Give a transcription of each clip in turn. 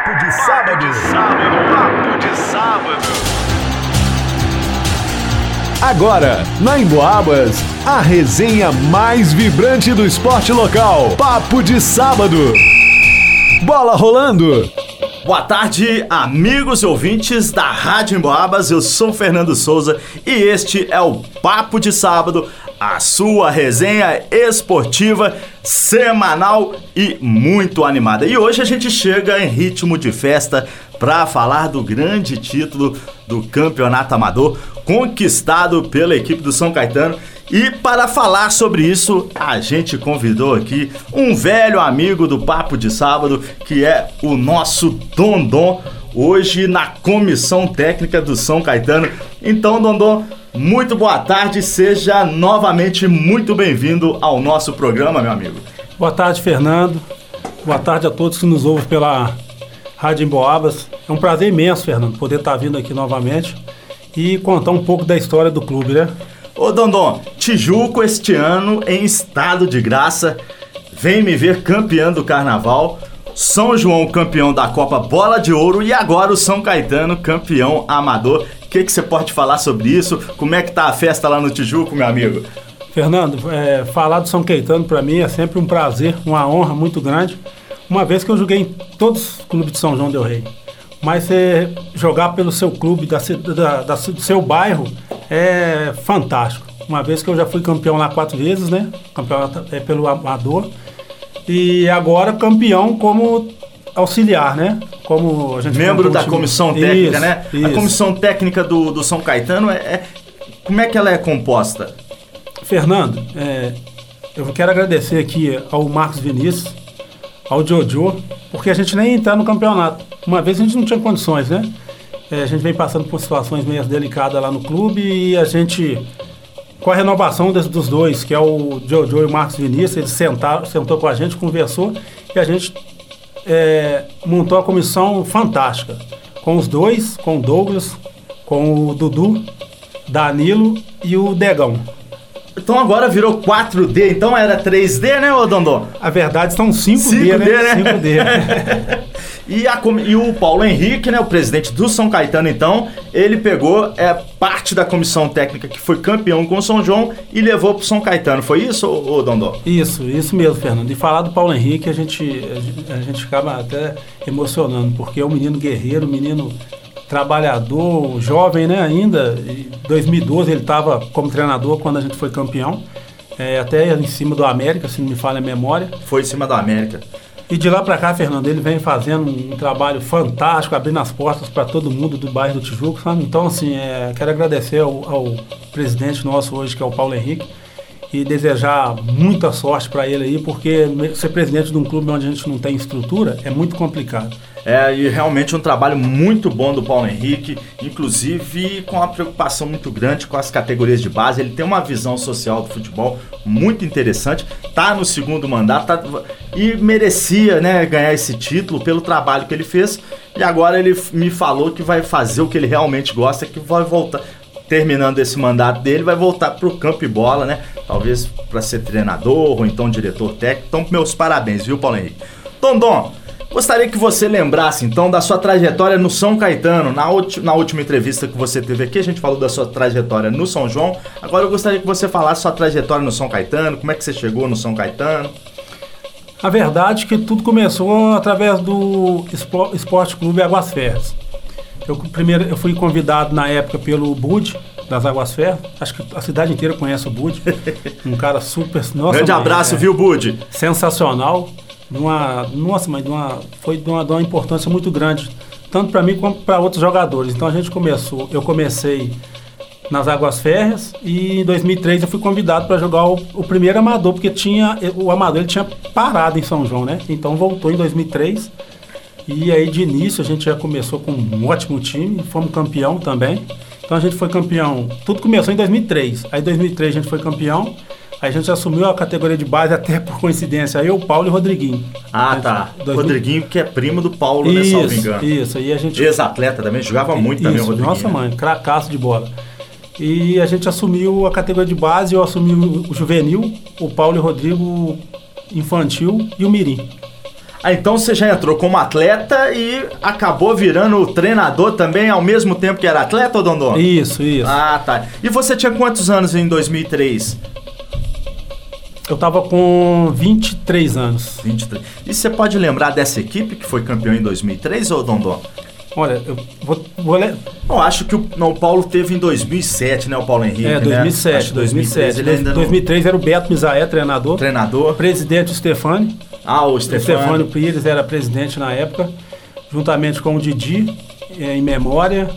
Papo de sábado. Papo de sábado. Agora, na Emboabas, a resenha mais vibrante do esporte local. Papo de sábado. Bola rolando. Boa tarde, amigos e ouvintes da Rádio Emboabas. Eu sou Fernando Souza e este é o Papo de Sábado, a sua resenha esportiva semanal e muito animada. E hoje a gente chega em ritmo de festa para falar do grande título do Campeonato Amador conquistado pela equipe do São Caetano. E para falar sobre isso, a gente convidou aqui um velho amigo do Papo de Sábado, que é o nosso Dondon, hoje na comissão técnica do São Caetano. Então, Dondon, muito boa tarde, seja novamente muito bem-vindo ao nosso programa, meu amigo. Boa tarde, Fernando. Boa tarde a todos que nos ouvem pela Rádio Emboabas. É um prazer imenso, Fernando, poder estar vindo aqui novamente e contar um pouco da história do clube, né? Ô Dondon, Tijuco este ano em estado de graça. Vem me ver campeão do carnaval. São João campeão da Copa Bola de Ouro e agora o São Caetano campeão amador. O que, que você pode falar sobre isso? Como é que tá a festa lá no Tijuco, meu amigo? Fernando, é, falar do São Caetano para mim é sempre um prazer, uma honra muito grande, uma vez que eu joguei em todos os clubes de São João del Rei. Mas é, jogar pelo seu clube, da, da, da, do seu bairro, é fantástico. Uma vez que eu já fui campeão lá quatro vezes, né? Campeão é, pelo amador. E agora campeão como auxiliar, né? Como a gente Membro da comissão técnica, isso, né? Isso. A comissão técnica do, do São Caetano, é, é, como é que ela é composta? Fernando, é, eu quero agradecer aqui ao Marcos Vinícius, ao Jojo, porque a gente nem entrar no campeonato. Uma vez a gente não tinha condições, né? É, a gente vem passando por situações meio delicadas lá no clube e a gente, com a renovação dos, dois, que é o Jojo e o Marcos Vinícius, eles sentaram, sentou com a gente, conversou e a gente é, montou a comissão fantástica. Com os dois, com o Douglas, com o Dudu, Danilo e o Degão. Então agora virou 4D, então era 3D, né, ô Dondon? A verdade são 5D, 5D né? né? 5D. e, a, e o Paulo Henrique, né, o presidente do São Caetano, então, ele pegou é, parte da comissão técnica que foi campeão com o São João e levou pro São Caetano. Foi isso, ô, ô Dondon? Isso, isso mesmo, Fernando. E falar do Paulo Henrique, a gente, a gente acaba até emocionando, porque é um menino guerreiro, um menino trabalhador, jovem, né, ainda. Em 2012 ele estava como treinador quando a gente foi campeão. É, até em cima do América, se não me falha a memória. Foi em cima do América. E de lá para cá, Fernando, ele vem fazendo um trabalho fantástico, abrindo as portas para todo mundo do bairro do Tijuco, sabe? Então, assim, é, quero agradecer ao, ao, presidente nosso hoje, que é o Paulo Henrique, e desejar muita sorte para ele aí, porque ser presidente de um clube onde a gente não tem estrutura é muito complicado. É, e realmente um trabalho muito bom do Paulo Henrique, inclusive com uma preocupação muito grande com as categorias de base. Ele tem uma visão social do futebol muito interessante, tá no segundo mandato tá, e merecia né, ganhar esse título pelo trabalho que ele fez. E agora ele me falou que vai fazer o que ele realmente gosta, que vai voltar. Terminando esse mandato dele, vai voltar para o campo e bola, né? Talvez para ser treinador ou então diretor técnico. Então, meus parabéns, viu, Paulo Henrique? Tondon, Gostaria que você lembrasse então da sua trajetória no São Caetano. Na, na, última entrevista que você teve aqui, a gente falou da sua trajetória no São João. Agora eu gostaria que você falasse sua trajetória no São Caetano, como é que você chegou no São Caetano. A verdade é que tudo começou através do Esporte Clube Águas Ferras. Eu, primeiro, eu fui convidado na época pelo Bud, das Águas Ferras. Acho que a cidade inteira conhece o Bud. Um cara super. Nossa, Grande abraço, é, viu, Bud? Sensacional uma, nossa, mas uma, foi de uma, de uma importância muito grande, tanto para mim como para outros jogadores. Então a gente começou, eu comecei nas Águas Férreas e em 2003 eu fui convidado para jogar o, o, primeiro amador, porque tinha o amador ele tinha parado em São João, né? Então voltou em 2003 e aí de início a gente já começou com um ótimo time, fomos campeão também. Então a gente foi campeão, tudo começou em 2003. Aí em 2003 a gente foi campeão a gente assumiu a categoria de base até por coincidência, eu, Paulo e Rodriguinho. Ah, tá. 2000... Rodriguinho, que é primo do Paulo, isso, né, salvo engano. Isso, aí a gente... Ex-atleta também, jogava muito isso, também o Rodriguinho. Nossa, mãe, cracaço de bola. E a gente assumiu a categoria de base, eu assumi o juvenil, o Paulo e o Rodrigo infantil e o mirim. Ah, então você já entrou como atleta e acabou virando treinador também ao mesmo tempo que era atleta, ô Dondon? Isso, isso. Ah, tá. E você tinha quantos anos em 2003? Eu tava com 23 anos. 23. E você pode lembrar dessa equipe que foi campeão em 2003, ô Dondon? Olha, eu vou, vou ler. Eu acho que o, não, o Paulo teve em 2007, né, o Paulo Henrique, É, né? 2007, Acho que 2007. ele ainda não... 2003 era o Beto Misaé, treinador. Treinador. Presidente Stefani. Ah, o O Stefânio Stefano. Pires era presidente na época, juntamente com o Didi, eh, em memória,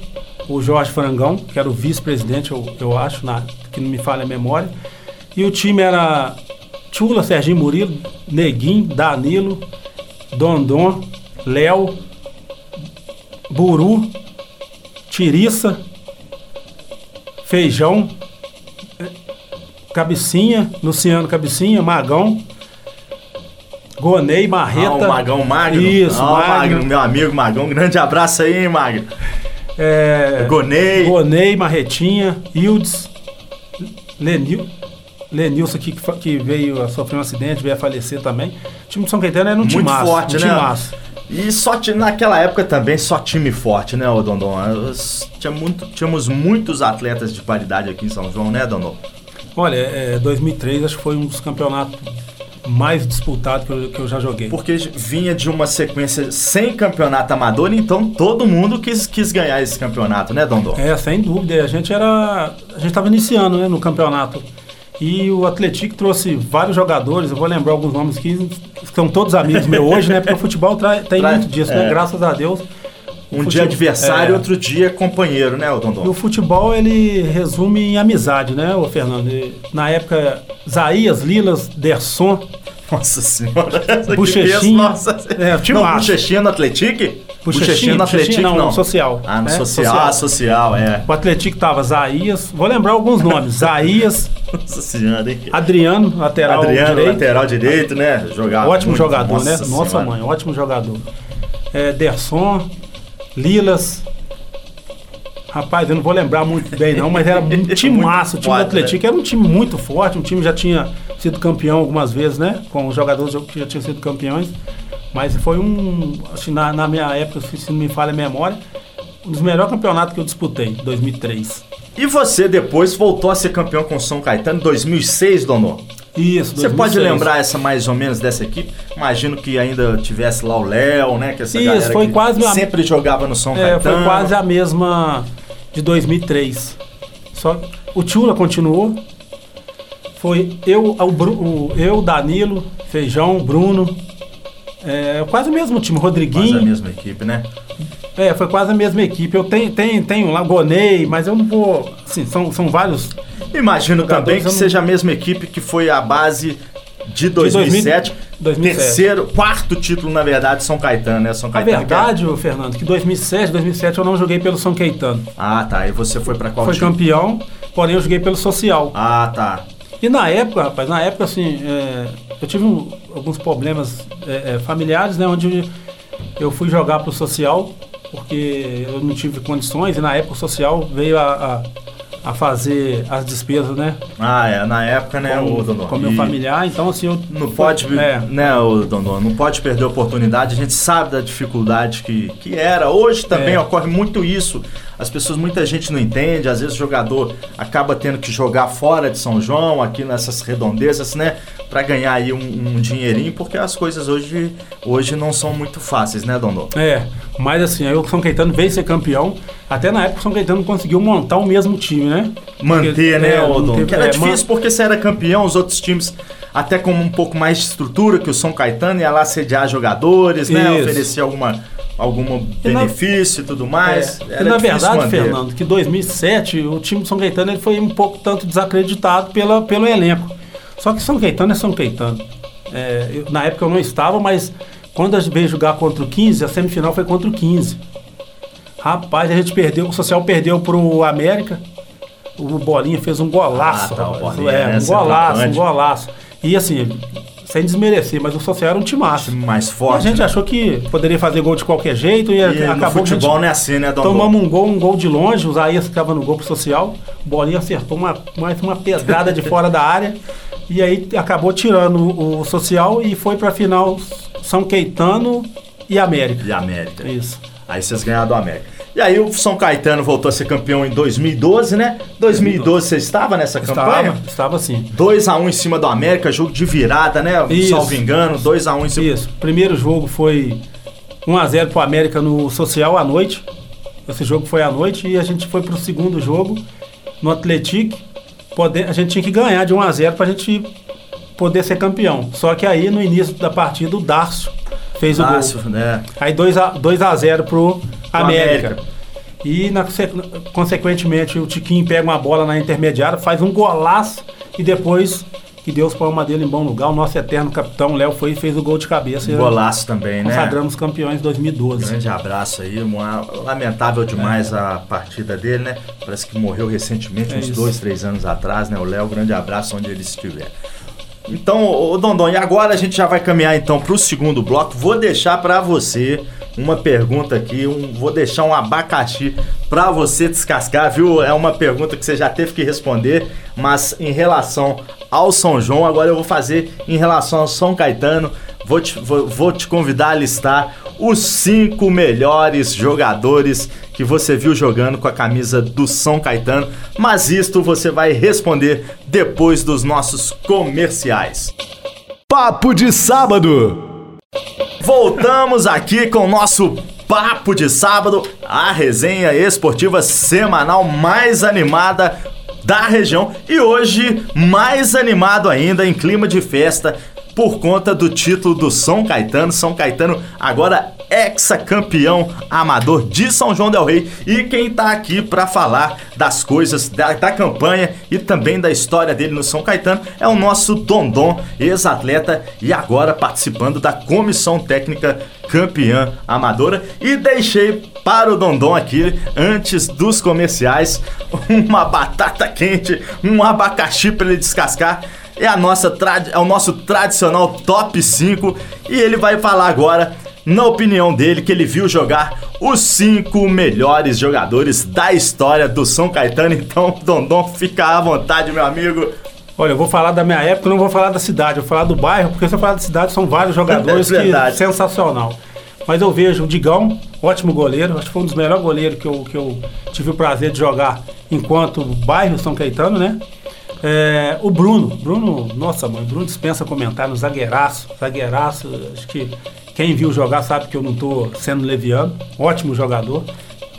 o Jorge Frangão, que era o vice-presidente, eu, eu acho, na, que não me falha a memória. E o time era Tchula, Serginho Murilo, Neguinho, Danilo, Dondon, Léo, Buru, Tiriça, Feijão, Cabecinha, Luciano Cabecinha, Magão, Gonei, Marreta. Ah, o Magão Magno. Isso, ah, Magno. Magno, meu amigo Magão. Grande abraço aí, hein, Magno. É, Gonei. Gonei, Marretinha, Hildes, Lenil, Lenilson aqui que, que veio a sofrer um acidente, veio a falecer também. O time de São Caetano era um Muito time massa, forte, um né? massa. E só naquela época também só time forte, né, Dondon? Tinha muito, tínhamos muitos atletas de qualidade aqui em São João, né, Dondon? Olha, é, 2003 acho que foi um dos campeonatos mais disputados que eu, que eu já joguei. Porque vinha de uma sequência sem campeonato amador, então todo mundo quis, quis ganhar esse campeonato, né, Dondon? É, sem dúvida. A gente era. A gente estava iniciando né, no campeonato. E o Atlético trouxe vários jogadores, eu vou lembrar alguns nomes que são todos amigos meus hoje, né? Porque o futebol tra- tem Traz- muito disso, é. né? Graças a Deus. Um fute- dia adversário, é. outro dia companheiro, né, ô E o Dondon? futebol ele resume em amizade, né, ô Fernando? E, na época, Zaías, Lilas, Derson, Nossa senhora. Bochechinha. nossa. É, time não, massa. Bochechinha no Atlético? Bochechinha, no Atlético, não, não. social. Ah, no É, social. social. Ah, social, é. o Atlético tava Zaías, vou lembrar alguns nomes, Zaías, Nossa senhora, hein? Adriano, lateral Adriano, direito, lateral direito, né? Jogava ótimo muito. jogador, né? Nossa senhora. mãe, ótimo jogador. É, Derson, Lilas, Rapaz, eu não vou lembrar muito bem não, mas era um time massa. O time do forte, Atlético era um time muito forte, um time que já tinha sido campeão algumas vezes, né? Com os jogadores que já tinham sido campeões. Mas foi um, acho que na, na minha época, se não me falha a memória, um dos melhores campeonatos que eu disputei, 2003. E você depois voltou a ser campeão com São Caetano em 2006, Dono? Isso, Você pode 2006. lembrar essa mais ou menos dessa equipe? Imagino que ainda tivesse lá o Léo, né? Que essa Isso, galera foi que quase a- sempre jogava no São É, Caetano. foi quase a mesma de 2003. Só o Tchula continuou. Foi eu, o, o- eu, Danilo, Feijão, Bruno. É, quase o mesmo time, Quase a Rodriguinho. mesma equipe, né? É, foi quase a mesma equipe. Eu tenho, tenho, tenho lá Gonei, mas eu não vou. Assim, são, são vários. Imagino também que não- seja a mesma equipe que foi a base de 2007. 2007. Terceiro, quarto título, na verdade, São Caetano, né? São Caetano. é- verdade, ô, Fernando, que 2007, 2007 eu não joguei pelo São Caetano. Ah, tá. E você foi pra qual Foi time? campeão, porém eu joguei pelo Social. Ah, tá. E na época, rapaz, na época, assim, é, eu tive um- alguns problemas é, é, familiares, né? Onde eu fui jogar pro social, porque eu não tive condições, e na época o social veio a, a, a fazer as despesas, né? Ah, é. Na época, né, com, o Dondon? com meu E familiar, então assim, eu... Não pode, É. né, o Dondon? Não pode perder a oportunidade. A gente sabe da dificuldade que, que era. Hoje também É. ocorre muito isso. As pessoas, muita gente não entende. Às vezes o jogador acaba tendo que jogar fora de São João, aqui nessas redondezas, né? Pra ganhar aí um, um dinheirinho, porque as coisas hoje, hoje não são muito fáceis, né, Dondon? É, mas assim, aí o São Caetano veio ser campeão, até na época o São Caetano conseguiu montar o mesmo time, né? Manter, Porque, né, é, o não Dondon? teve- Que era é, difícil porque você era campeão, os outros times até com um pouco mais de estrutura que o São Caetano ia lá sediar jogadores, né? Isso. Oferecer alguma, algum E na- benefício e tudo mais. É, Era e na verdade, manter. Fernando, que 2007 o time de São Caetano ele foi um pouco tanto desacreditado pela, pelo elenco. Só que São Caetano é São Caetano. É, eu- na época eu não estava, mas quando a gente veio jogar contra o 15, a semifinal foi contra o 15. Rapaz, a gente perdeu, o Social perdeu pro América. O Bolinha fez um golaço. Ah, tá. Bolinha, é, né, um golaço, um golaço. E assim, sem desmerecer, mas o Social era um timaço. time mais E a forte. gente né? achou que poderia fazer gol de qualquer jeito e, E acabou no futebol não é assim, né, Dondon? Tomamos um gol, um gol de longe, o Zaías ficava no gol pro social, o Bolinha acertou uma, mais uma pedrada de fora da área e aí acabou tirando o, social e foi pra final São Caetano e América. E América. Isso. Aí vocês ganharam do América. E aí o São Caetano voltou a ser campeão em 2012, né? 2012 você estava nessa campanha? Estava, estava sim. 2x1 em cima do América, jogo de virada, né? Isso. Salvo engano, 2x1 em cima. Isso. Primeiro jogo foi 1x0 pro América no Social à noite. Esse jogo foi à noite e a gente foi pro segundo jogo no Atlético. Poder, a gente tinha que ganhar de 1x0 pra gente poder ser campeão. Só que aí no início da partida o Darcio fez o Dácio, gol. né? Aí 2x0 pro América. América. E na, consequentemente o Tiquinho pega uma bola na intermediária, faz um golaço e depois que Deus põe uma dele em bom lugar, o nosso eterno capitão Léo foi e fez o gol de cabeça. e Golaço também, né? Consagramos campeões em 2012. Grande abraço aí, uma- lamentável demais a partida dele, né? Parece que morreu recentemente, É uns isso. dois, três anos atrás, né? O Léo, grande abraço onde ele estiver. Então, ô Dondon, e agora a gente já vai caminhar então para o segundo bloco. Vou deixar para você uma pergunta aqui, um, vou deixar um abacaxi para você descascar, viu? É uma pergunta que você já teve que responder, mas em relação ao São João, agora eu vou fazer em relação ao São Caetano. Vou te, vou, vou te convidar a listar os cinco melhores jogadores que você viu jogando com a camisa do São Caetano, mas isto você vai responder depois dos nossos comerciais. Papo de sábado. Voltamos aqui com o nosso Papo de Sábado, a resenha esportiva semanal mais animada da região. E hoje mais animado ainda em clima de festa por conta do título do São Caetano. São Caetano agora ex-campeão amador de São João del Rei. E quem tá aqui para falar das coisas da, da campanha e também da história dele no São Caetano é o nosso Dondon, ex-atleta e agora participando da comissão técnica campeã amadora. E deixei para o Dondon aqui antes dos comerciais uma batata quente, um abacaxi para ele descascar é, a nossa é o nosso tradicional top 5 e ele vai falar agora, na opinião dele, que ele viu jogar os cinco melhores jogadores da história do São Caetano. Então, Dondon, fica à vontade, meu amigo. Olha, eu vou falar da minha época, não vou falar da cidade, eu vou falar do bairro, porque se eu falar da cidade são vários jogadores É verdade. que sensacional. Mas eu vejo o Digão, ótimo goleiro, acho que foi um dos melhores goleiros que eu, que eu tive o prazer de jogar enquanto bairro São Caetano, né? É, o Bruno, Bruno, nossa mãe, Bruno dispensa comentário, zagueiraço, zagueiraço, acho que quem viu jogar sabe que eu não tô sendo leviano, ótimo jogador.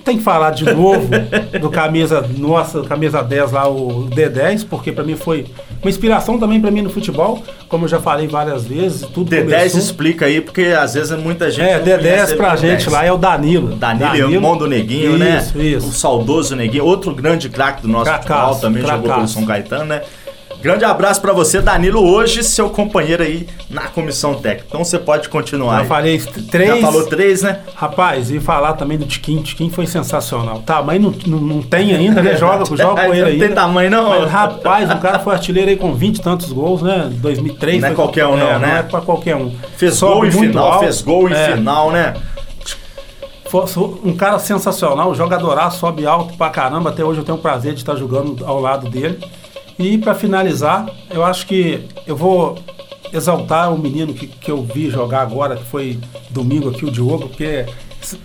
Tem que falar de novo do camisa, nossa, camisa 10 lá, o D10, porque pra mim foi uma inspiração também pra mim no futebol, como eu já falei várias vezes, tudo D10 começou- explica aí, porque às vezes muita gente. É, D10 pra gente D10. lá é o Danilo. Danilo, irmão do Neguinho, né? Isso, isso. O saudoso Neguinho, outro grande craque do nosso Cracaço, futebol, também jogou pelo. São Caetano, né? Grande abraço pra você, Danilo, hoje seu companheiro aí na comissão técnica. Então você pode continuar. Eu aí. falei três. Já falou três, né? Rapaz, e falar também do Tiquinho. Tiquinho foi sensacional. Tamanho não, não, não tem ainda, né? Joga, joga com ele Não ainda. tem tamanho, não. Mas, rapaz, o cara foi artilheiro aí com 20 e tantos gols, né? 2003. Não é qualquer um, não, é, né? Não é pra qualquer um. Fez Sobe gol em final, alto. fez gol em É. final, né? Um cara sensacional, jogadoraço, sobe alto pra caramba. Até hoje eu tenho o prazer de estar jogando ao lado dele. E pra finalizar, eu acho que eu vou exaltar o menino que, que eu vi jogar agora, que foi domingo aqui, o Diogo, porque s-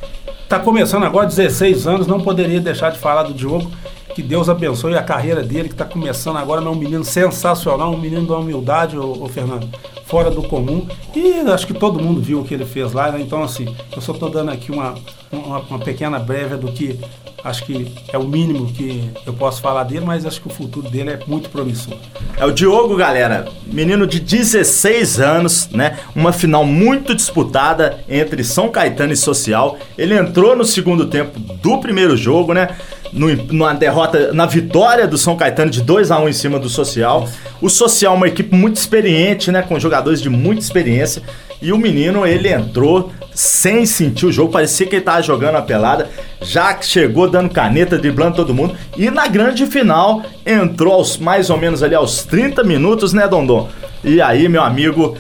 tá começando agora, 16 anos, não poderia deixar de falar do Diogo. Que Deus abençoe a carreira dele, que está começando agora, é um menino sensacional, um menino da humildade, ô Fernando, fora do comum. E acho que todo mundo viu o que ele fez lá, né? Então, assim, eu só estou dando aqui uma, uma, uma pequena breve do que acho que é o mínimo que eu posso falar dele, mas acho que o futuro dele é muito promissor. É o Diogo, galera, menino de 16 anos, né? Uma final muito disputada entre São Caetano e Social. Ele entrou no segundo tempo do primeiro jogo, né? No, na derrota, na vitória do São Caetano de 2 a 1 em cima do Social. O Social é uma equipe muito experiente, né? Com jogadores de muita experiência. E o menino, ele entrou sem sentir o jogo, parecia que ele tava jogando a pelada, já chegou dando caneta, driblando todo mundo. E na grande final, entrou aos mais ou menos ali aos 30 minutos, né, Dondon? E aí, meu amigo,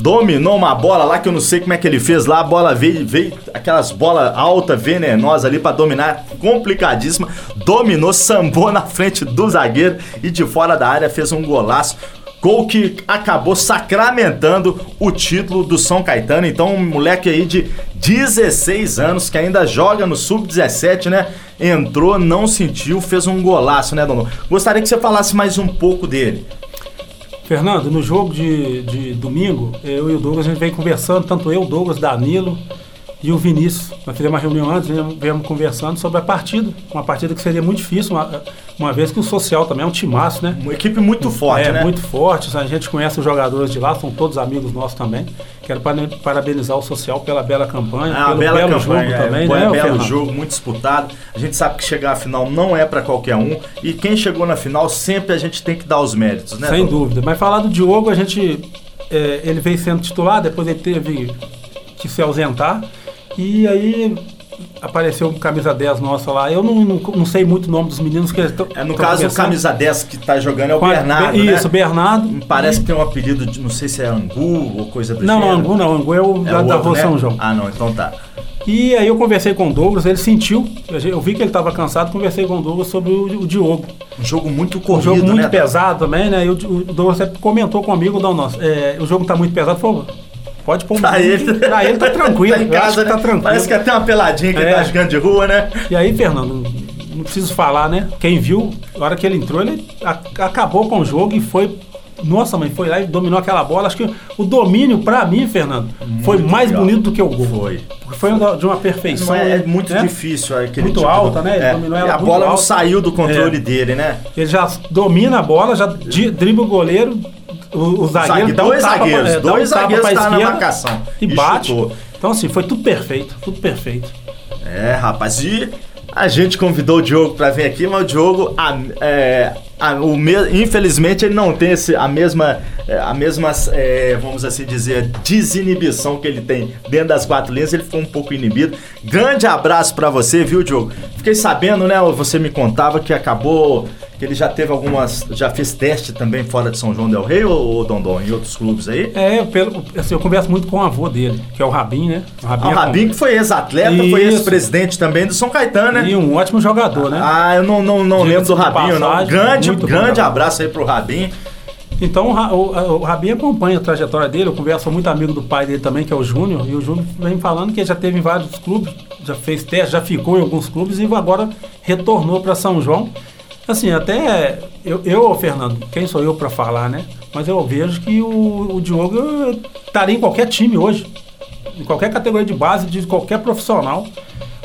dominou uma bola lá que eu não sei como é que ele fez lá. A bola veio, veio aquelas bolas alta, venenosa ali pra dominar, complicadíssima. Dominou, sambou na frente do zagueiro e de fora da área fez um golaço. Gol que acabou sacramentando o título do São Caetano. Então, um moleque aí de 16 anos que ainda joga no Sub-17, né? Entrou, não sentiu, fez um golaço, né, Dono? Gostaria que você falasse mais um pouco dele. Fernando, no jogo de, de domingo, eu e o Douglas, a gente vem conversando, tanto eu, Douglas, Danilo e o Vinícius. Nós fizemos uma reunião antes, viemos, viemos conversando sobre a partida. Uma partida que seria muito difícil, uma, uma vez que o Social também é um timaço, né? Uma equipe muito forte, é, né? muito forte. A gente conhece os jogadores de lá, são todos amigos nossos também. Quero para- parabenizar o Social pela bela campanha, Ah, pelo bela belo campanha, jogo é, também, né, belo Fernando? jogo, muito disputado. A gente sabe que chegar à final não é pra qualquer um e quem chegou na final sempre a gente tem que dar os méritos, né? Sem Dono? dúvida. Mas falar do Diogo, a gente. é, ele veio sendo titular, depois ele teve que se ausentar. E aí apareceu um camisa 10 nossa lá. Eu não, não, não sei muito o nome dos meninos que eles tão- É, no caso, o camisa 10 que tá jogando é o Com a- Bernardo, Isso, né? Bernardo. Parece que tem um apelido de, não sei se é Angu ou coisa do Não, não. Angu não. Angu é o É da, o da outro, né? São João. Ah, não, então tá. E aí eu conversei com o Douglas, ele sentiu. Eu vi que ele estava cansado, conversei com o Douglas sobre o, o Diogo. Um jogo muito Um corrido, jogo muito né? pesado também, né? E o, o Douglas comentou comigo, não, nossa, é, o jogo tá muito pesado, falou, pode pôr um Pra ele, Pra ele tá tranquilo. tá em casa, tá né? tranquilo. Parece que até uma peladinha que ele É. tá jogando de rua, né? E aí, Fernando, não preciso falar, né? Quem viu, na hora que ele entrou, ele a- acabou com o jogo e foi. Nossa, mãe, foi lá e dominou aquela bola. Acho que o domínio, pra mim, Fernando, foi mais legal. bonito do que o gol. Foi. Porque foi de uma perfeição. Não é, é muito né? difícil aquele Muito tipo alta, né? Ele É. dominou E ela a muito bola não alta. saiu do controle É. dele, né? Ele já domina a bola, já dribla o goleiro, o, o zagueiro Zague- dá um dois tapa zagueiros, é, dois um zagueiros pra tá na marcação E, e bate. chutou. Então, assim, foi tudo perfeito, tudo perfeito. É, rapaz, e a gente convidou o Diogo pra vir aqui, mas o Diogo, a- é, a- o me- infelizmente, ele não tem esse- a mesma, é, a mesma é, vamos assim dizer, desinibição que ele tem dentro das quatro linhas, ele ficou um pouco inibido. Grande abraço pra você, viu, Diogo? Fiquei sabendo, né, você me contava que acabou, que ele já teve algumas, já fez teste também fora de São João del Rei ou, ou Dondon, em outros clubes aí? É, pelo, assim, eu converso muito com o avô dele, que é o Rabin, né? O Rabin, Ah, o é Rabin, que foi ex-atleta, foi ex-presidente também do São Caetano, né? E um ótimo jogador, né? Ah, eu não, não, não lembro do de Rabinho, não. Grande, grande abraço aí pro Rabinho. Então o, o, Rabin acompanha a trajetória dele, eu converso sou muito amigo do pai dele também, que é o Júnior, e o Júnior vem falando que ele já teve em vários clubes, já fez teste, já ficou em alguns clubes e agora retornou para São João. Assim, até eu, eu, Fernando, quem sou eu para falar, né? Mas eu vejo que o, o Diogo estaria em qualquer time hoje, em qualquer categoria de base, de qualquer profissional.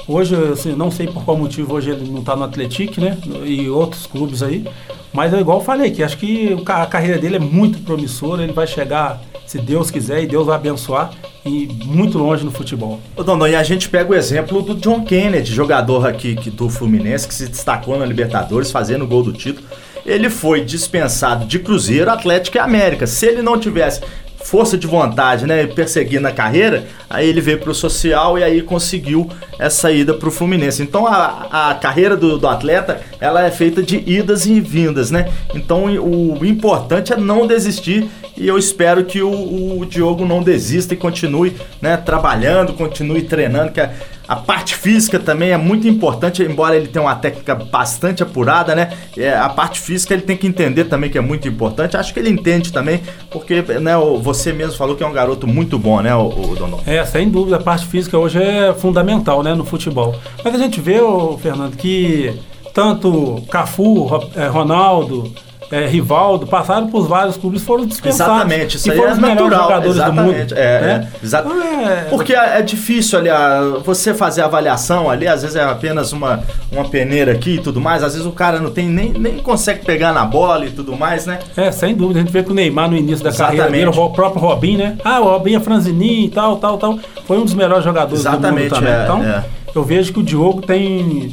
Hoje, assim, não sei por qual motivo hoje ele não está no Atlético, né? E outros clubes aí. Mas é igual eu falei, que acho que a carreira dele é muito promissora, ele vai chegar, se Deus quiser, e Deus vai abençoar, e muito longe no futebol. Ô, Dondon, e a gente pega o exemplo do John Kennedy, jogador aqui que- do Fluminense, que se destacou na Libertadores, fazendo o gol do título. Ele foi dispensado de Cruzeiro, Atlético e América. Se ele não tivesse força de vontade, né, perseguir na carreira, aí ele veio pro social e aí conseguiu essa ida pro Fluminense. Então a, a carreira do, do atleta, ela é feita de idas e vindas, né? Então o, o importante é não desistir e eu espero que o, o Diogo não desista e continue, né, trabalhando, continue treinando, que a, a parte física também é muito importante, embora ele tenha uma técnica bastante apurada, né? É, a parte física ele tem que entender também que é muito importante. Acho que ele entende também, porque né, você mesmo falou que é um garoto muito bom, né, o, o Dondon? É, sem dúvida, a parte física hoje é fundamental, né, no futebol. Mas a gente vê, ô, Fernando, que tanto Cafu, eh, Ronaldo, eh, Rivaldo passaram por vários clubes foram dispensados. Exatamente, isso e aí foram é os melhores natural. jogadores do mundo. É, né? é, exa- Então, é- Porque é é difícil ali, a- você fazer a avaliação ali, às vezes é apenas uma, uma peneira aqui e tudo mais, às vezes o cara não tem nem, nem consegue pegar na bola e tudo mais, né? É, sem dúvida. A gente vê que o Neymar no início da carreira Exatamente. dele, o próprio Robin, né? Ah, o Robin é franzininho e tal, tal, tal. Foi um dos melhores jogadores Exatamente, do mundo também. é, então, é. eu vejo que o Diogo tem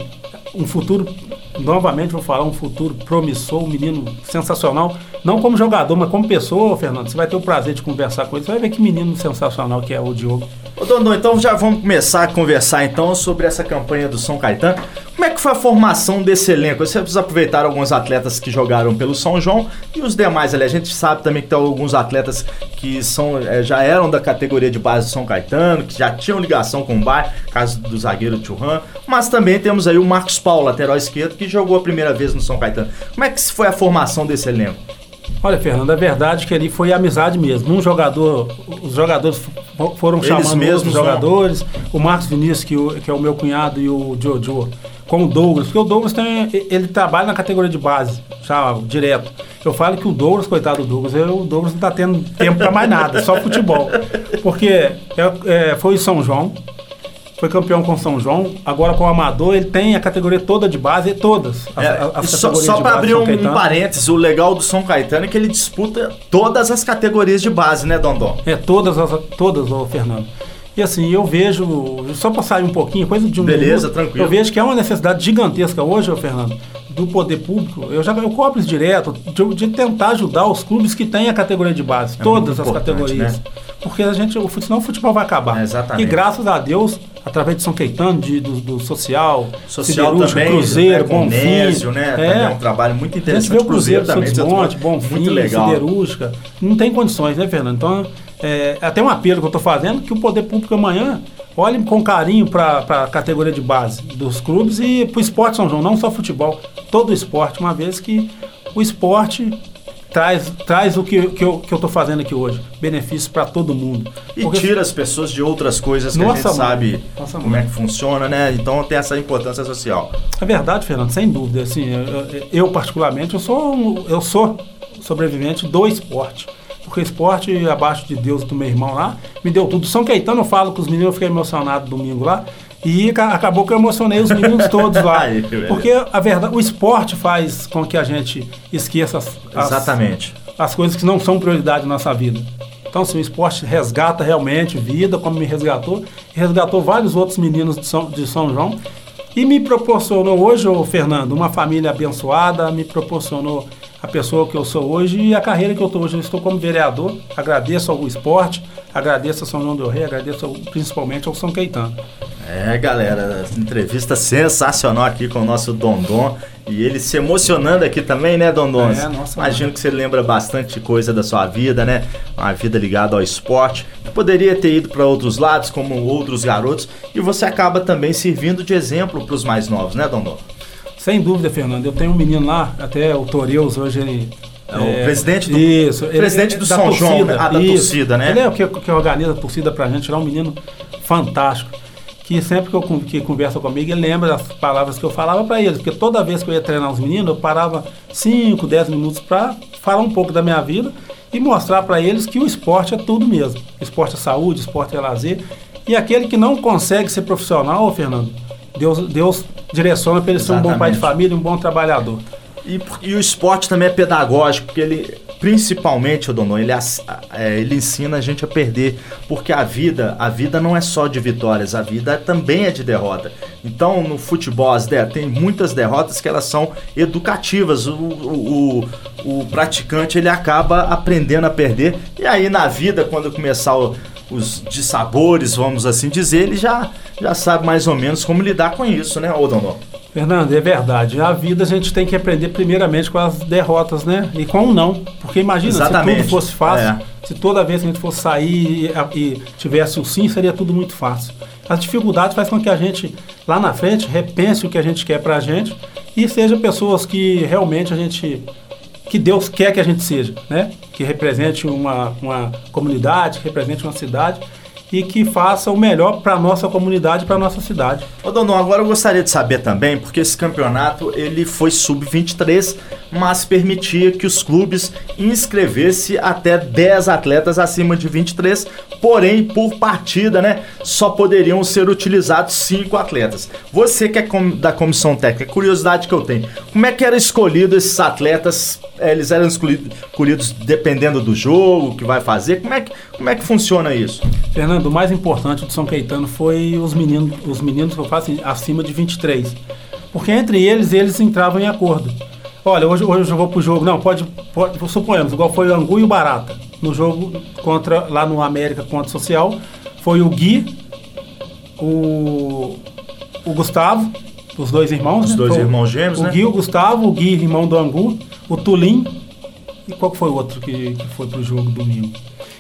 um futuro, novamente vou falar, um futuro promissor, um menino sensacional. Não como jogador, mas como pessoa, Fernando. Você vai ter o prazer de conversar com ele. Você vai ver que menino sensacional que é o Diogo. Ô Dondon, então já vamos começar a conversar então sobre essa campanha do São Caetano. Como é que foi a formação desse elenco? Vocês aproveitaram alguns atletas que jogaram pelo São João e os demais ali. A gente sabe também que tem alguns atletas que são, eh, já eram da categoria de base do São Caetano, que já tinham ligação com o bairro, caso do zagueiro Churran. Mas também temos aí o Marcos Paulo, lateral esquerdo, que jogou a primeira vez no São Caetano. Como é que foi a formação desse elenco? Olha, Fernando, a verdade é que ali foi amizade mesmo. Um jogador, os jogadores fo- foram Eles chamando mesmos vão. jogadores. O Marcos Vinícius, que, o- que é o meu cunhado, e o Jojo, com o Douglas. Porque o Douglas tem, ele trabalha na categoria de base, já direto. Eu falo que o Douglas, coitado do Douglas, eu- o Douglas não está tendo tempo para mais nada, só futebol. Porque é- é, foi em São João, foi campeão com São João, agora com o Amador, ele tem a categoria toda de base, todas. as- É, as e só só para abrir um, Caetano. parênteses, o legal do São Caetano é que ele disputa todas as categorias de base, né, Dondon? É, todas, as, todas, ô Fernando. E assim, eu vejo, só para sair um pouquinho, coisa de um Beleza, minuto, tranquilo. Eu vejo que é uma necessidade gigantesca hoje, ô Fernando, do poder público. Eu já eu cobro isso direto, de, de tentar ajudar os clubes que têm a categoria de base, É todas as categorias. né? Porque a gente, o, fut- senão o futebol vai acabar. É, exatamente. E graças a Deus, através de São Caetano, de, do, do social, Social também, Cruzeiro, né, com o Bonfim. Né? Também é um trabalho muito A gente interessante. vê o Cruzeiro, também, Santos você Monte, Bonfim, muito legal. Siderúrgica. Não tem condições, né, Fernando? Então, é, até um apelo que eu estou fazendo que o poder público amanhã olhe com carinho para a categoria de base dos clubes e para o esporte São João, não só futebol, todo o esporte, uma vez que o esporte traz, traz o que, que eu estou fazendo aqui hoje, benefícios para todo mundo. E Porque- tira as pessoas de outras coisas que a gente mãe. sabe como mãe. é que funciona, né? Então tem essa importância social. É verdade, Fernando, sem dúvida. Assim, eu, eu- eu, particularmente, eu sou, um- eu sou sobrevivente do esporte. Porque o esporte, abaixo de Deus do meu irmão lá, me deu tudo. São Caetano, eu falo com os meninos, eu fiquei emocionado domingo lá. E ca- acabou que eu emocionei os meninos todos lá. Porque a verdade, o esporte faz com que a gente esqueça as, as- Exatamente. as coisas que não são prioridade na nossa vida. Então, assim, o esporte resgata realmente vida, como me resgatou, e resgatou vários outros meninos de São, de São João, e me proporcionou hoje, ô Fernando, uma família abençoada, me proporcionou a pessoa que eu sou hoje e a carreira que eu estou hoje. Eu estou como vereador, agradeço ao esporte, agradeço a São João do Rei, agradeço principalmente ao São Caetano. É, galera, entrevista sensacional aqui com o nosso Dondon. E ele se emocionando aqui também, né, Dondon? É, nossa, Imagino que você lembra bastante coisa da sua vida, né? Uma vida ligada ao esporte. Poderia ter ido para outros lados, como outros garotos. E você acaba também servindo de exemplo para os mais novos, né, Dondon? Sem dúvida, Fernando. Eu tenho um menino lá, até o Toreus, hoje ele. É o presidente do- Isso, ele- presidente do da São João, né? Ah, da isso. torcida, né? Ele é o que, que organiza a torcida pra gente, ele é um menino fantástico. Que sempre que, eu, que conversa comigo, ele lembra das palavras que eu falava pra eles. Porque toda vez que eu ia treinar os meninos, eu parava 5, 10 minutos pra falar um pouco da minha vida e mostrar pra eles que o esporte é tudo mesmo. Esporte é saúde, esporte é lazer. E aquele que não consegue ser profissional, Fernando, Deus, Deus direciona pra ele ser um bom pai de Exatamente. família, um bom trabalhador. E, e o esporte também é pedagógico, porque ele, principalmente, o Donon, ele, é, ele ensina a gente a perder. Porque a vida, a vida não é só de vitórias, a vida também é de derrota. Então, no futebol, as tem muitas derrotas que elas são educativas. O, o, o, o praticante ele acaba aprendendo a perder. E aí, na vida, quando começar o- os dissabores, vamos assim dizer, ele já, já sabe mais ou menos como lidar com isso, né, ô Donon? Fernando, é verdade. A vida a gente tem que aprender primeiramente com as derrotas, né? E com o não. Porque imagina Exatamente. se tudo fosse fácil, É. se toda vez que a gente fosse sair e, e tivesse o sim, seria tudo muito fácil. As dificuldades fazem com que a gente, lá na frente, repense o que a gente quer pra gente e seja pessoas que realmente a gente. que Deus quer que a gente seja, né? Que represente uma, uma comunidade, que represente uma cidade e que faça o melhor para nossa comunidade, para nossa cidade. Ô Dondon, agora eu gostaria de saber também, porque esse campeonato ele foi sub-23, mas permitia que os clubes inscrevessem até 10 atletas acima de 23, porém, por partida, né, só poderiam ser utilizados 5 atletas. Você que é com- da comissão técnica, curiosidade que eu tenho, como é que era escolhido esses atletas? Eh, Eles eram escolhidos, dependendo do jogo que vai fazer? Como é que, como é que funciona isso? Fernando, o mais importante do São Caetano foi os meninos, os meninos que eu faço acima de 23. Porque entre eles, eles entravam em acordo. Olha, hoje, hoje eu vou pro jogo. Não, pode, pode. Suponhamos, igual foi o Angu e o Barata. No jogo contra, lá no América contra o Social. Foi o Gui, o, o Gustavo, os dois irmãos. Os né? dois Foi irmãos gêmeos, o né? Gui, o Gustavo, o Gui, irmão do Angu, o Tulim. E qual que foi o outro que, que foi pro jogo domingo?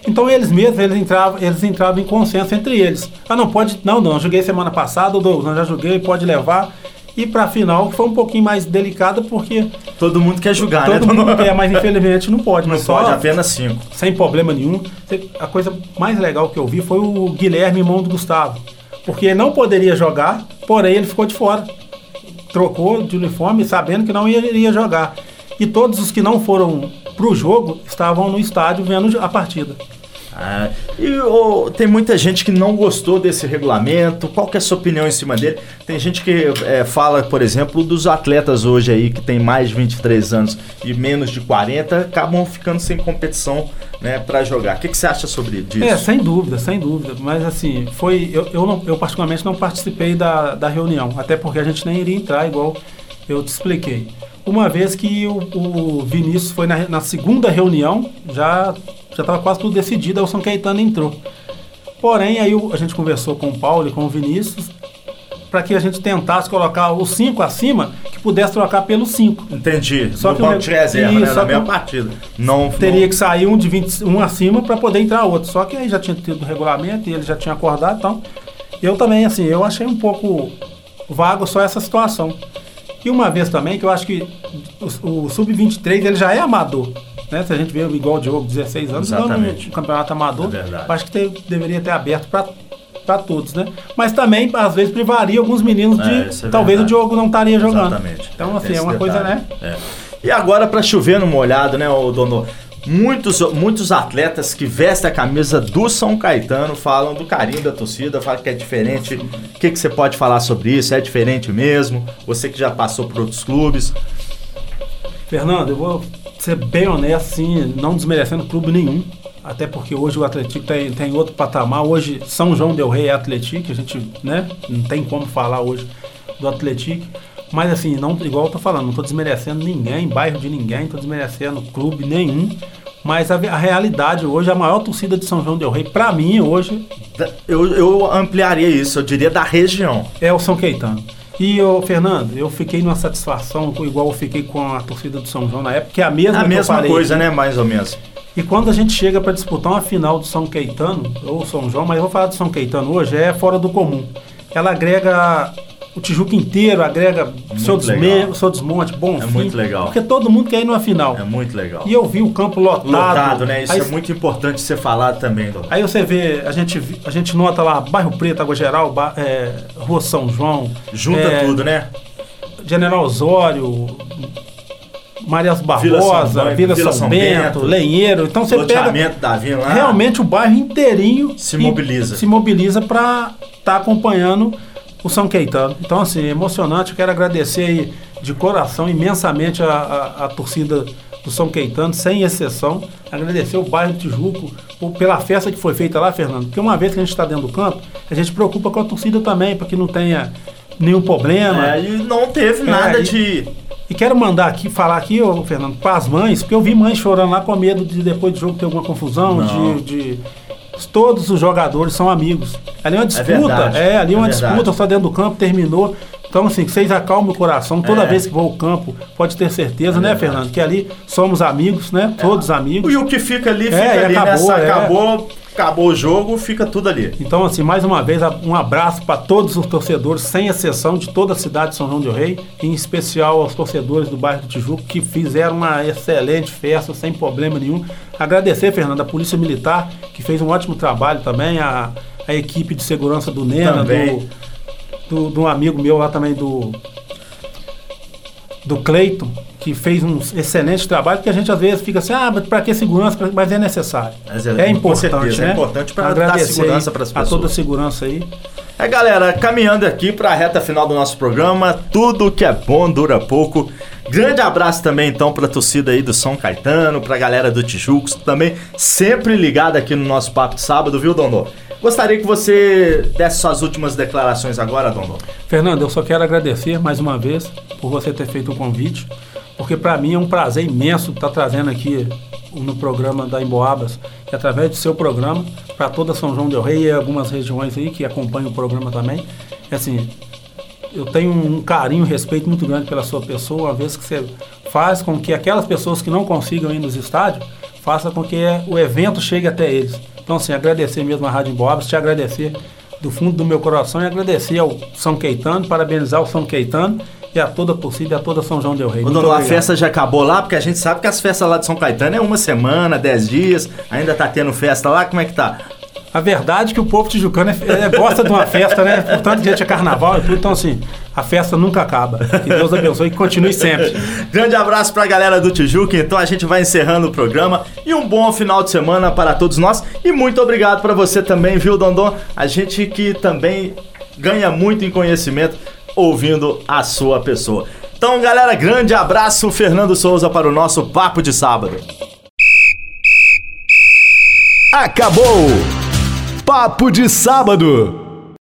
Então eles mesmos, eles entravam, eles entravam em consenso entre eles. Ah, não, pode. Não, não, eu joguei semana passada, o Douglas, não, já joguei, pode levar. E para a final, que foi um pouquinho mais delicada, porque Todo mundo quer julgar, todo né? mundo quer, mas infelizmente não pode. Não mas só pode, apenas cinco. sem problema nenhum. A coisa mais legal que eu vi foi o Guilherme, irmão do Gustavo. Porque ele não poderia jogar, porém ele ficou de fora. Trocou de uniforme sabendo que não ia- iria jogar. E todos os que não foram pro jogo estavam no estádio vendo a partida. Ah, e ô, tem muita gente que não gostou desse regulamento. Qual que é a sua opinião em cima dele? Tem gente que é, fala, por exemplo, dos atletas hoje aí que tem mais de 23 anos e menos de 40 acabam ficando sem competição né, para jogar. O que, que você acha sobre isso? É, sem dúvida, sem dúvida. Mas assim, foi. Eu, eu, não- eu particularmente não participei da, da reunião, até porque a gente nem iria entrar, igual eu te expliquei. Uma vez que o, o Vinícius foi na, na segunda reunião, já já estava quase tudo decidido, aí o São Caetano entrou. Porém, aí o- a gente conversou com o Paulo e com o Vinícius para que a gente tentasse colocar os cinco acima, que pudesse trocar pelos cinco. Entendi. Só no que o banco reg- de reserva, né, na o- partida. Não, Teria não- que sair um de 20, um acima para poder entrar outro. Só que aí já tinha tido o regulamento e ele já tinha acordado, então eu também assim, eu achei um pouco vago só essa situação. E uma vez também que eu acho que o, o sub-23 ele já é amador, né? Se a gente vê igual o Diogo, 16 anos, não Exatamente. no campeonato amador, É acho que te- deveria ter aberto para para todos, né? Mas também às vezes privaria alguns meninos de É, é talvez o Diogo não estaria jogando. Exatamente. Então assim, é uma coisa, detalhe. né? É. E agora, para chover no molhado, né, ô dono? Muitos, muitos atletas que vestem a camisa do São Caetano falam do carinho da torcida, falam que é diferente. O que, que você pode falar sobre isso? É diferente mesmo? Você que já passou por outros clubes. Fernando, eu vou ser bem honesto, assim, não desmerecendo clube nenhum. Até porque hoje o Atlético tem, tem outro patamar. Hoje São João Del Rey é Atlético, a gente né, não tem como falar hoje do Atlético. Mas assim, não, igual eu tô falando, não tô desmerecendo ninguém, bairro de ninguém, tô desmerecendo clube nenhum. Mas a, a realidade hoje, a maior torcida de São João Del Rey, pra mim hoje, Eu, eu ampliaria isso, eu diria da região. é o São Caetano. E, ô, Fernando, eu fiquei numa satisfação, igual eu fiquei com a torcida do São João na época, que é a mesma A mesma coisa, né? Mais ou menos. E quando a gente chega para disputar uma final do São Caetano, ou São João, mas eu vou falar do São Caetano hoje, é fora do comum. Ela agrega o Tijuca inteiro, agrega seu, desme- seu desmonte, bom É muito legal. Porque todo mundo quer ir numa final. É muito legal. E eu vi o campo lotado. Lotado, né? Isso aí, é muito importante ser falado também, Dom. aí você vê, a gente, a gente nota lá, Bairro Preto, Água Geral, é, Rua São João. Junta é, tudo, né? General Osório, Marias São Barbosa, Vila, Vila São, São Bento, Bento, Lenheiro. Então você pega da Vila realmente o bairro inteirinho Se mobiliza. se mobiliza para estar acompanhando o São Caetano. Então, assim, emocionante. Eu quero agradecer aí de coração imensamente a, a- a torcida do São Caetano, sem exceção. Agradecer o bairro de Tijuco por- pela festa que foi feita lá, Fernando. Porque uma vez que a gente está dentro do campo, a gente preocupa com a torcida também, para que não tenha nenhum problema. É, e não teve nada e- de. E quero mandar aqui, falar aqui, ô, Fernando, para as mães, porque eu vi mães chorando lá com medo de depois do jogo ter alguma confusão, Não. de, de- Todos os jogadores são amigos. Ali é uma disputa, verdade, é, ali é uma é verdade. disputa, só dentro do campo, terminou. Então, assim, que vocês acalmem o coração. Toda É. vez que vou ao campo, pode ter certeza, É né, verdade. Fernando? Que ali somos amigos, né? Todos amigos. E o que fica ali, fica É, ali, acabou, nessa, é. acabou, acabou o jogo, fica tudo ali. Então, assim, mais uma vez, um abraço para todos os torcedores, sem exceção de toda a cidade de São João del Rei, em especial aos torcedores do bairro do Tijuco, que fizeram uma excelente festa, sem problema nenhum. Agradecer, Fernando, a Polícia Militar, que fez um ótimo trabalho também, a, a equipe de segurança do Nena, do, do, do um meu lá também, do, do Cleiton, que fez um excelente trabalho, que a gente às vezes fica assim, ah, mas para que segurança? Mas é necessário. Mas é- é importante, certeza, é né? importante pra dar segurança aí pras A toda a pessoas. segurança aí. É, galera, caminhando aqui para a reta final do nosso programa, tudo que é bom dura pouco. Grande abraço também, então, para a torcida aí do São Caetano, para a galera do Tijucos, também sempre ligada aqui no nosso Papo de Sábado, viu, Dondô? Gostaria que você desse suas últimas declarações agora, Dondô. Fernando, eu só quero agradecer mais uma vez por você ter feito o convite, porque para mim é um prazer imenso estar trazendo aqui no programa da Emboabas, e através do seu programa, para toda São João del Rei e algumas regiões aí que acompanham o programa também. É Assim, eu tenho um carinho, um respeito muito grande pela sua pessoa, uma vez que você faz com que aquelas pessoas que não consigam ir nos estádios, faça com que o evento chegue até eles. Então, assim, agradecer mesmo a Rádio Emboabas, te agradecer do fundo do meu coração e agradecer ao São Caetano, parabenizar o São Caetano e a toda a torcida e a toda São João del Muito Dondon, a festa já acabou lá, porque a gente sabe que as festas lá de São Caetano é uma semana, dez dias, ainda tá tendo festa lá, como é que tá? A verdade é que o povo tijucano é, é- gosta de uma festa, né? Portanto, gente é carnaval e tudo, então assim, a festa nunca acaba. Que Deus abençoe e continue sempre. Grande abraço pra galera do Tijuca, então a gente vai encerrando o programa e um bom final de semana para todos nós e muito obrigado pra você também, viu, Dondon? A gente que também ganha muito em conhecimento ouvindo a sua pessoa. Então, galera, grande abraço, Fernando Souza para o nosso Papo de Sábado. Acabou! Papo de sábado.